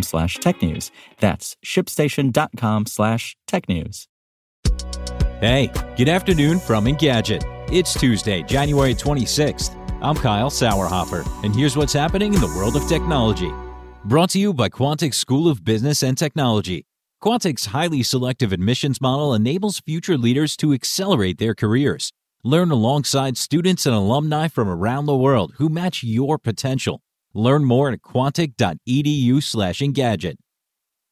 slash technews. That's shipstation.com slash tech news. Hey, good afternoon from Engadget. It's Tuesday, January 26th. I'm Kyle Sauerhoefer, and here's what's happening in the world of technology. Brought to you by Quantic School of Business and Technology. Quantic's highly selective admissions model enables future leaders to accelerate their careers. Learn alongside students and alumni from around the world who match your potential. Learn more at quantic.edu slash Engadget.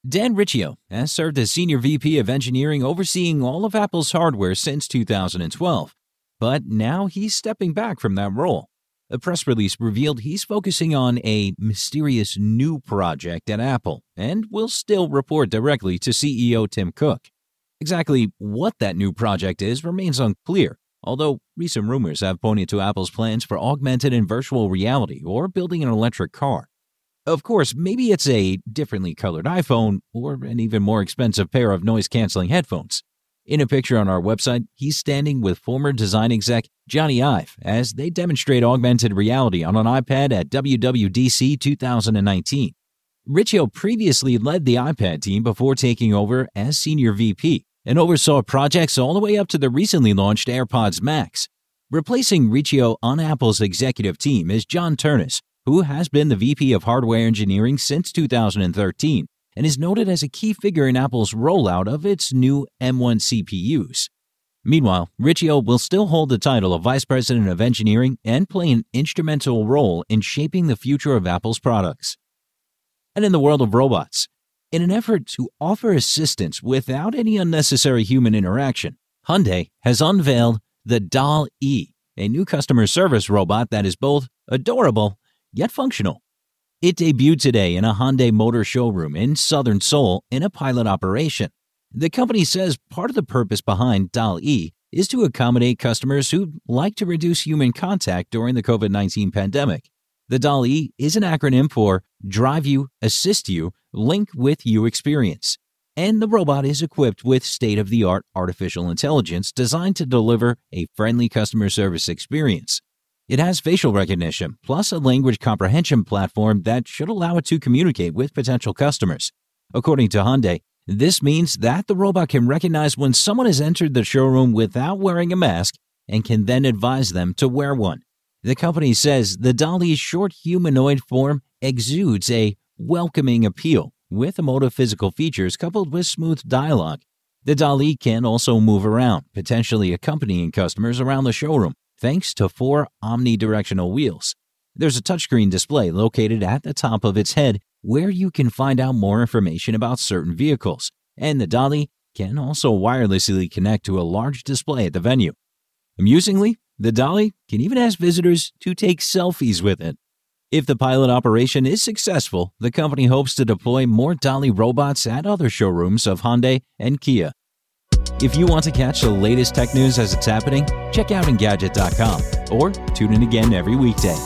Dan Riccio has served as Senior VP of Engineering overseeing all of Apple's hardware since 2012, but now he's stepping back from that role. A press release revealed he's focusing on a mysterious new project at Apple and will still report directly to CEO Tim Cook. Exactly what that new project is remains unclear, although recent rumors have pointed to Apple's plans for augmented and virtual reality or building an electric car. Of course, maybe it's a differently colored iPhone or an even more expensive pair of noise canceling headphones. In a picture on our website, he's standing with former design exec Jony Ive as they demonstrate augmented reality on an iPad at WWDC 2019. Riccio previously led the iPad team before taking over as senior VP and oversaw projects all the way up to the recently launched AirPods Max. Replacing Riccio on Apple's executive team is John Ternus, who has been the VP of Hardware Engineering since 2013 and is noted as a key figure in Apple's rollout of its new M1 CPUs. Meanwhile, Riccio will still hold the title of Vice President of Engineering and play an instrumental role in shaping the future of Apple's products. And in the world of robots, in an effort to offer assistance without any unnecessary human interaction, Hyundai has unveiled the Doll E, a new customer service robot that is both adorable yet functional. It debuted today in a Hyundai Motor showroom in southern Seoul in a pilot operation. The company says part of the purpose behind Doll E is to accommodate customers who like to reduce human contact during the COVID 19 pandemic. The E is an acronym for Drive You, Assist You, Link with You Experience. And the robot is equipped with state of the art artificial intelligence designed to deliver a friendly customer service experience. It has facial recognition, plus a language comprehension platform that should allow it to communicate with potential customers. According to Hyundai, this means that the robot can recognize when someone has entered the showroom without wearing a mask and can then advise them to wear one. The company says the DAL-e's short humanoid form exudes a welcoming appeal with emotive physical features coupled with smooth dialogue. The DAL-e can also move around, potentially accompanying customers around the showroom thanks to four omnidirectional wheels. There's a touchscreen display located at the top of its head where you can find out more information about certain vehicles, and the DAL-e can also wirelessly connect to a large display at the venue. Amusingly, the DAL-e can even ask visitors to take selfies with it. If the pilot operation is successful, the company hopes to deploy more DAL-e robots at other showrooms of Hyundai and Kia. If you want to catch the latest tech news as it's happening, check out Engadget.com or tune in again every weekday.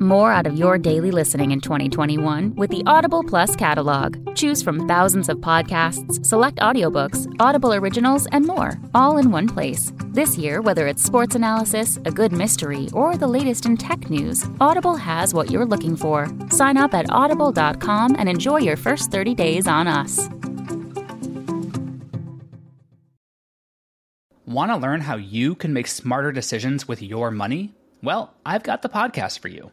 More out of your daily listening in 2021 with the Audible Plus catalog. Choose from thousands of podcasts, select audiobooks, Audible originals, and more, all in one place. This year, whether it's sports analysis, a good mystery, or the latest in tech news, Audible has what you're looking for. Sign up at audible.com and enjoy your first 30 days on us. Want to learn how you can make smarter decisions with your money? Well, I've got the podcast for you.